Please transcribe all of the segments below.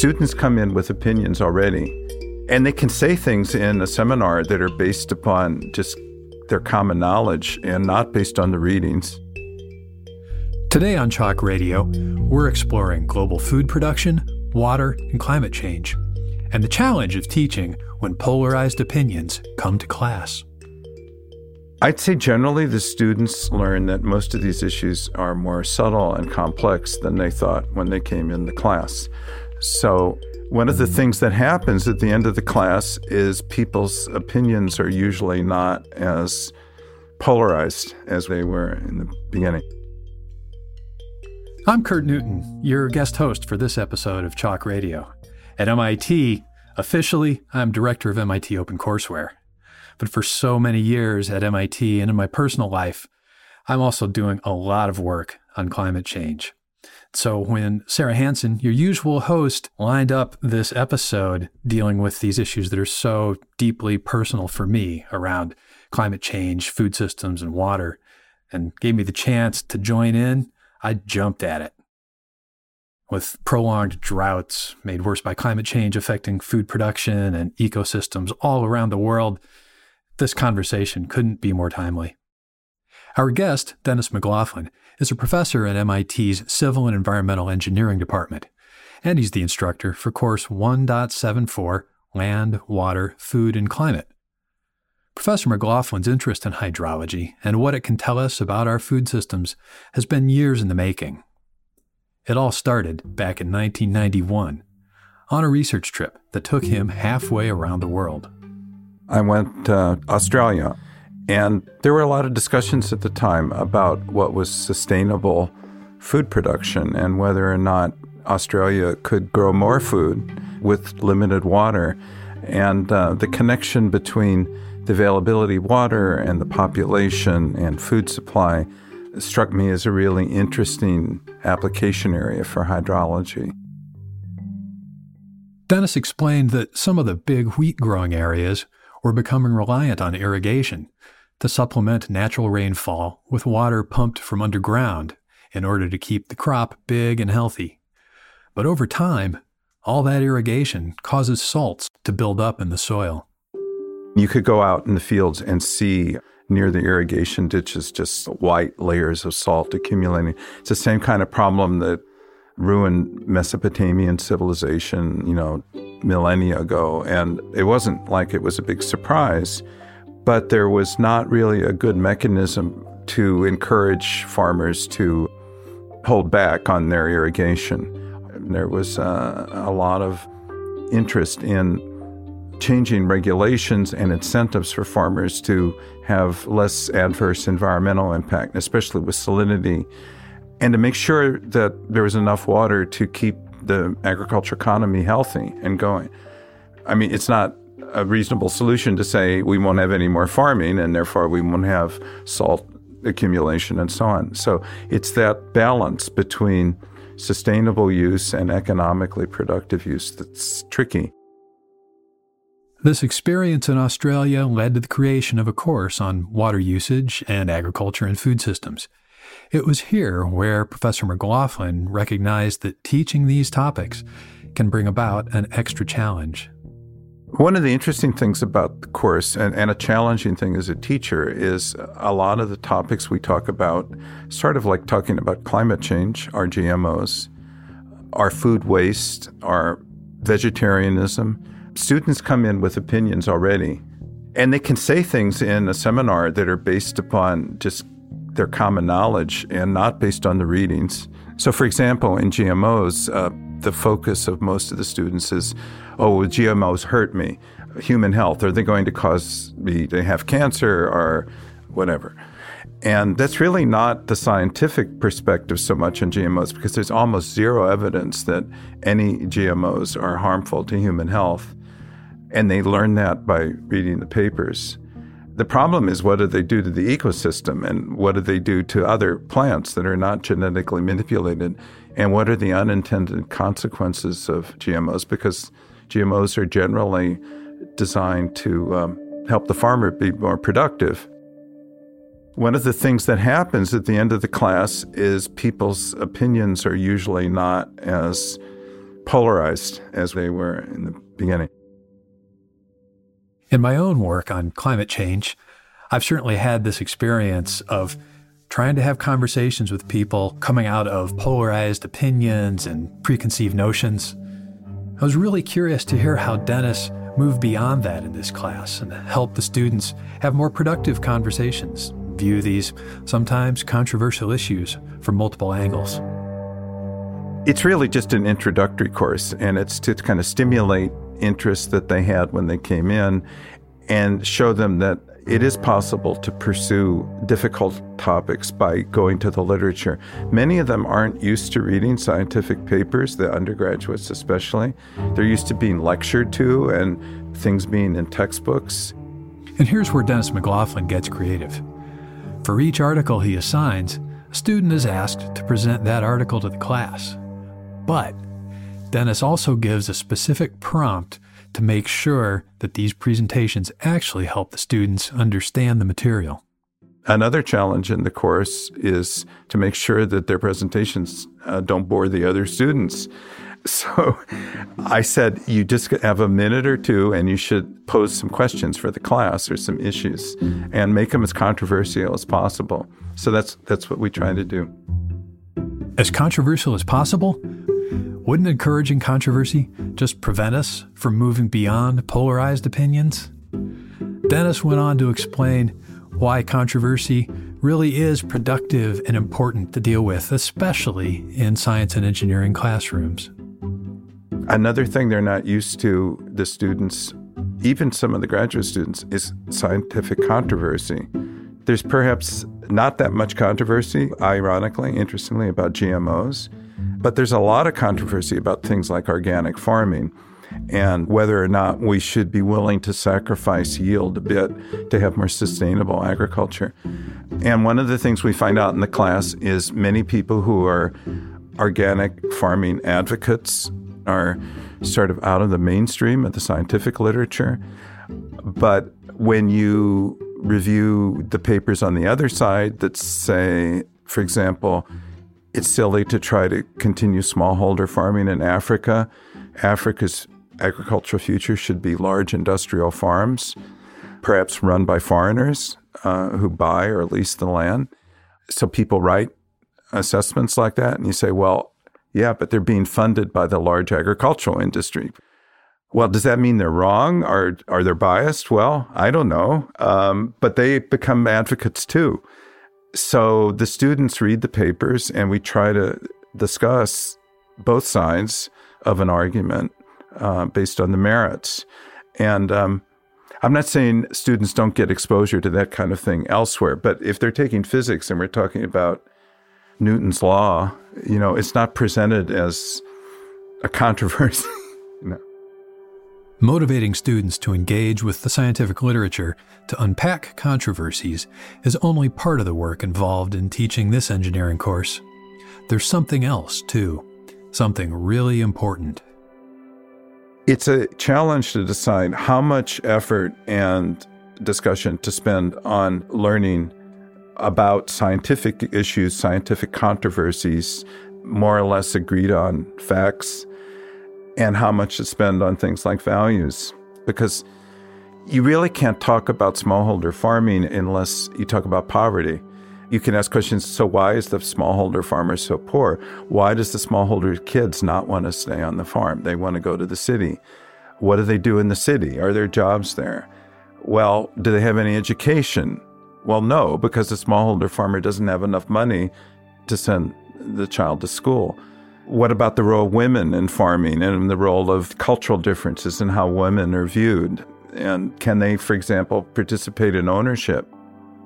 Students come in with opinions already, and they can say things in a seminar that are based upon just their common knowledge and not based on the readings. Today on Chalk Radio, we're exploring global food production, water, and climate change, and the challenge of teaching when polarized opinions come to class. I'd say generally the students learn that most of these issues are more subtle and complex than they thought when they came in the class. So, one of the things that happens at the end of the class is people's opinions are usually not as polarized as they were in the beginning. I'm Curt Newton, your guest host for this episode of Chalk Radio. At MIT, officially, I'm director of MIT OpenCourseware. But for so many years at MIT and in my personal life, I'm also doing a lot of work on climate change. So when Sarah Hansen, your usual host, lined up this episode dealing with these issues that are so deeply personal for me around climate change, food systems, and water, and gave me the chance to join in, I jumped at it. With prolonged droughts made worse by climate change affecting food production and ecosystems all around the world, this conversation couldn't be more timely. Our guest, Dennis McLaughlin, is a professor at MIT's Civil and Environmental Engineering Department, and he's the instructor for Course 1.74 Land, Water, Food, and Climate. Professor McLaughlin's interest in hydrology and what it can tell us about our food systems has been years in the making. It all started back in 1991 on a research trip that took him halfway around the world. I went to Australia, and there were a lot of discussions at the time about what was sustainable food production and whether or not Australia could grow more food with limited water. And uh, the connection between the availability of water and the population and food supply struck me as a really interesting application area for hydrology. Dennis explained that some of the big wheat growing areas were becoming reliant on irrigation to supplement natural rainfall with water pumped from underground in order to keep the crop big and healthy. But over time, all that irrigation causes salts to build up in the soil. You could go out in the fields and see near the irrigation ditches just white layers of salt accumulating. It's the same kind of problem that ruined Mesopotamian civilization, you know, millennia ago. And it wasn't like it was a big surprise, but there was not really a good mechanism to encourage farmers to hold back on their irrigation. There was uh, a lot of interest in changing regulations and incentives for farmers to have less adverse environmental impact, especially with salinity, and to make sure that there was enough water to keep the agriculture economy healthy and going. I mean, it's not a reasonable solution to say we won't have any more farming and therefore we won't have salt accumulation and so on. So it's that balance between sustainable use and economically productive use that's tricky. This experience in Australia led to the creation of a course on water usage and agriculture and food systems. It was here where Professor McLaughlin recognized that teaching these topics can bring about an extra challenge. One of the interesting things about the course, and, and, a challenging thing as a teacher, is a lot of the topics we talk about, sort of like talking about climate change, our GMOs, our food waste, our vegetarianism. Students come in with opinions already, and they can say things in a seminar that are based upon just their common knowledge and not based on the readings. So, for example, in GMOs, uh, the focus of most of the students is, oh, GMOs hurt me? Human health? Are they going to cause me to have cancer or whatever? And that's really not the scientific perspective so much in GMOs because there's almost zero evidence that any GMOs are harmful to human health. And they learn that by reading the papers. The problem is what do they do to the ecosystem and what do they do to other plants that are not genetically manipulated? And what are the unintended consequences of GMOs? Because GMOs are generally designed to um, help the farmer be more productive. One of the things that happens at the end of the class is people's opinions are usually not as polarized as they were in the beginning. In my own work on climate change, I've certainly had this experience of trying to have conversations with people coming out of polarized opinions and preconceived notions. I was really curious to hear how Dennis moved beyond that in this class and helped the students have more productive conversations, view these sometimes controversial issues from multiple angles. It's really just an introductory course, and it's to kind of stimulate interest that they had when they came in and show them that it is possible to pursue difficult topics by going to the literature. Many of them aren't used to reading scientific papers, the undergraduates especially. They're used to being lectured to and things being in textbooks. And here's where Dennis McLaughlin gets creative. For each article he assigns, a student is asked to present that article to the class. But Dennis also gives a specific prompt to make sure that these presentations actually help the students understand the material. Another challenge in the course is to make sure that their presentations uh, don't bore the other students. So I said, you just have a minute or two and you should pose some questions for the class or some issues and make them as controversial as possible. So that's, that's what we try to do. As controversial as possible? Wouldn't encouraging controversy just prevent us from moving beyond polarized opinions? Dennis went on to explain why controversy really is productive and important to deal with, especially in science and engineering classrooms. Another thing they're not used to, the students, even some of the graduate students, is scientific controversy. There's perhaps not that much controversy, ironically, interestingly, about GMOs. But there's a lot of controversy about things like organic farming and whether or not we should be willing to sacrifice yield a bit to have more sustainable agriculture. And one of the things we find out in the class is many people who are organic farming advocates are sort of out of the mainstream of the scientific literature. But when you review the papers on the other side that say, for example, it's silly to try to continue smallholder farming in Africa. Africa's agricultural future should be large industrial farms, perhaps run by foreigners uh, who buy or lease the land. So people write assessments like that, and you say, well, yeah, but they're being funded by the large agricultural industry. Well, does that mean they're wrong? Are are they biased? Well, I don't know. Um, but they become advocates too. So the students read the papers and we try to discuss both sides of an argument uh, based on the merits. And um, I'm not saying students don't get exposure to that kind of thing elsewhere, but if they're taking physics and we're talking about Newton's law, you know, it's not presented as a controversy. Motivating students to engage with the scientific literature to unpack controversies is only part of the work involved in teaching this engineering course. There's something else, too, something really important. It's a challenge to decide how much effort and discussion to spend on learning about scientific issues, scientific controversies, more or less agreed on facts and how much to spend on things like values. Because you really can't talk about smallholder farming unless you talk about poverty. You can ask questions so, why is the smallholder farmer so poor? Why does the smallholder kids not want to stay on the farm? They want to go to the city. What do they do in the city? Are there jobs there? Well, do they have any education? Well, no, because the smallholder farmer doesn't have enough money to send the child to school. What about the role of women in farming and the role of cultural differences in how women are viewed? And can they, for example, participate in ownership?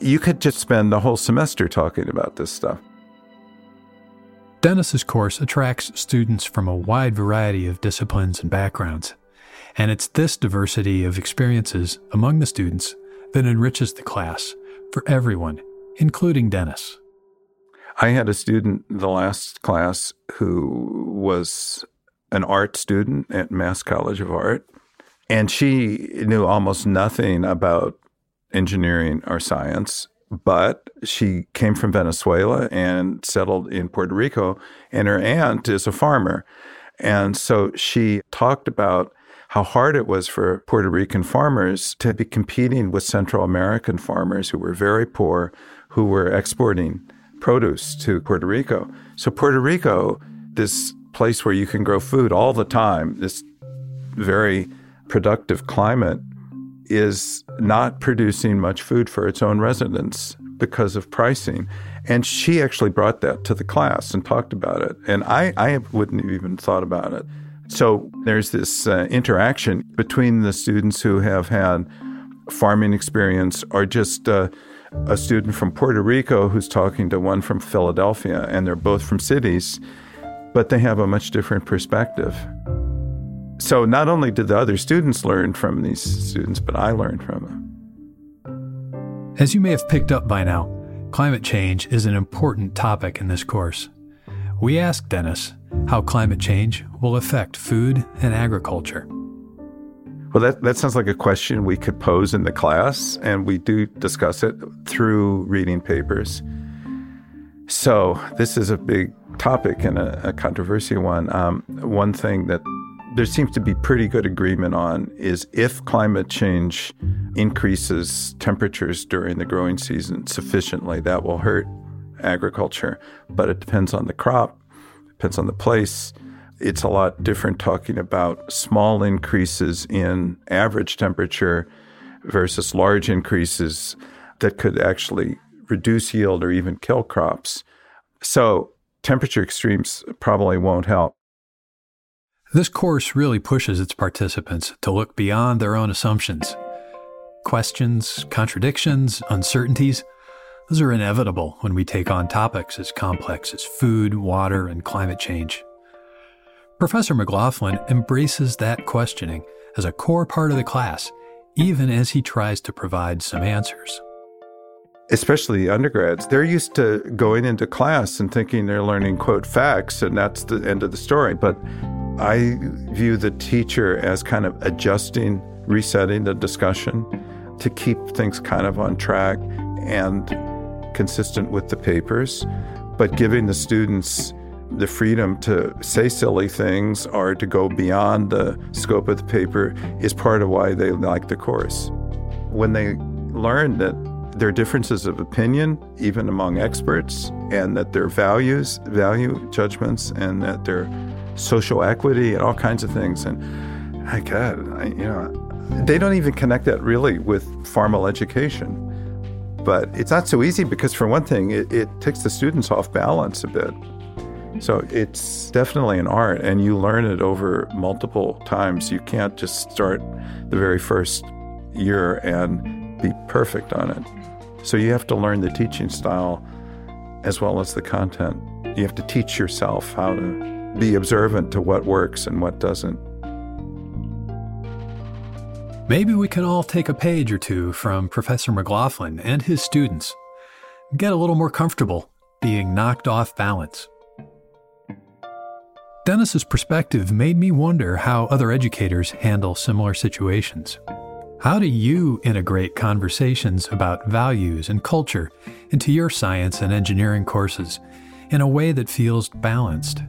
You could just spend the whole semester talking about this stuff. Dennis's course attracts students from a wide variety of disciplines and backgrounds. And it's this diversity of experiences among the students that enriches the class for everyone, including Dennis. I had a student the last class who was an art student at Mass College of Art, and she knew almost nothing about engineering or science, but she came from Venezuela and settled in Puerto Rico, and her aunt is a farmer. And so she talked about how hard it was for Puerto Rican farmers to be competing with Central American farmers who were very poor, who were exporting produce to Puerto Rico. So, Puerto Rico, this place where you can grow food all the time, this very productive climate, is not producing much food for its own residents because of pricing. And she actually brought that to the class and talked about it. And I, I wouldn't have even thought about it. So there's this uh, interaction between the students who have had farming experience or just uh, a student from Puerto Rico who's talking to one from Philadelphia, and they're both from cities, but they have a much different perspective. So not only did the other students learn from these students, but I learned from them. As you may have picked up by now, climate change is an important topic in this course. We asked Dennis how climate change will affect food and agriculture. Well, that, that sounds like a question we could pose in the class, and we do discuss it through reading papers. So, this is a big topic and a, a controversial one. Um, one thing that there seems to be pretty good agreement on is if climate change increases temperatures during the growing season sufficiently, that will hurt agriculture. But it depends on the crop, depends on the place. It's a lot different talking about small increases in average temperature versus large increases that could actually reduce yield or even kill crops. So, temperature extremes probably won't help. This course really pushes its participants to look beyond their own assumptions. Questions, contradictions, uncertainties those are inevitable when we take on topics as complex as food, water, and climate change. Professor McLaughlin embraces that questioning as a core part of the class, even as he tries to provide some answers. Especially undergrads, they're used to going into class and thinking they're learning, quote, facts, and that's the end of the story. But I view the teacher as kind of adjusting, resetting the discussion to keep things kind of on track and consistent with the papers, but giving the students the freedom to say silly things or to go beyond the scope of the paper is part of why they like the course. When they learn that there are differences of opinion, even among experts, and that their values, value judgments, and that their social equity and all kinds of things. And my God, I, you know, they don't even connect that really with formal education. But it's not so easy because, for one thing, it, it takes the students off balance a bit. So it's definitely an art, and you learn it over multiple times. You can't just start the very first year and be perfect on it. So you have to learn the teaching style as well as the content. You have to teach yourself how to be observant to what works and what doesn't. Maybe we can all take a page or two from Professor McLaughlin and his students. Get a little more comfortable being knocked off balance. Dennis's perspective made me wonder how other educators handle similar situations. How do you integrate conversations about values and culture into your science and engineering courses in a way that feels balanced?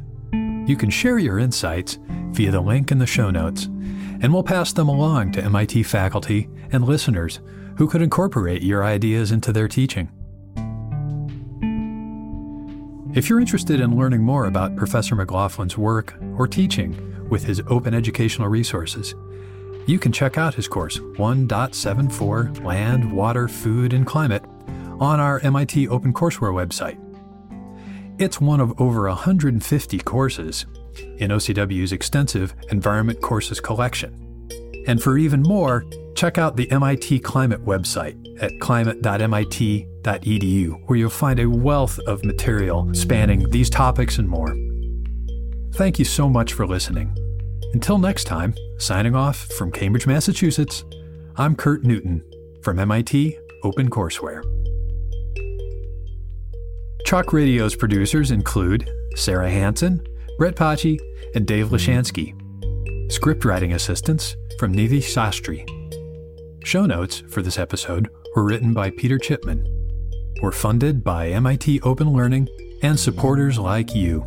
You can share your insights via the link in the show notes and we'll pass them along to MIT faculty and listeners who could incorporate your ideas into their teaching. If you're interested in learning more about Professor McLaughlin's work or teaching with his open educational resources, you can check out his course 1.74 Land, Water, Food, and Climate on our MIT OpenCourseware website. It's one of over 150 courses in OCW's extensive Environment Courses collection. And for even more, check out the MIT Climate website at climate.mit.edu, where you'll find a wealth of material spanning these topics and more. Thank you so much for listening. Until next time, signing off from Cambridge, Massachusetts, I'm Curt Newton from MIT OpenCourseware. Chalk Radio's producers include Sarah Hansen, Brett Paci, and Dave Lishansky. Script writing assistance from Nidhi Sastry. Show notes for this episode were written by Peter Chipman. Were funded by MIT Open Learning and supporters like you.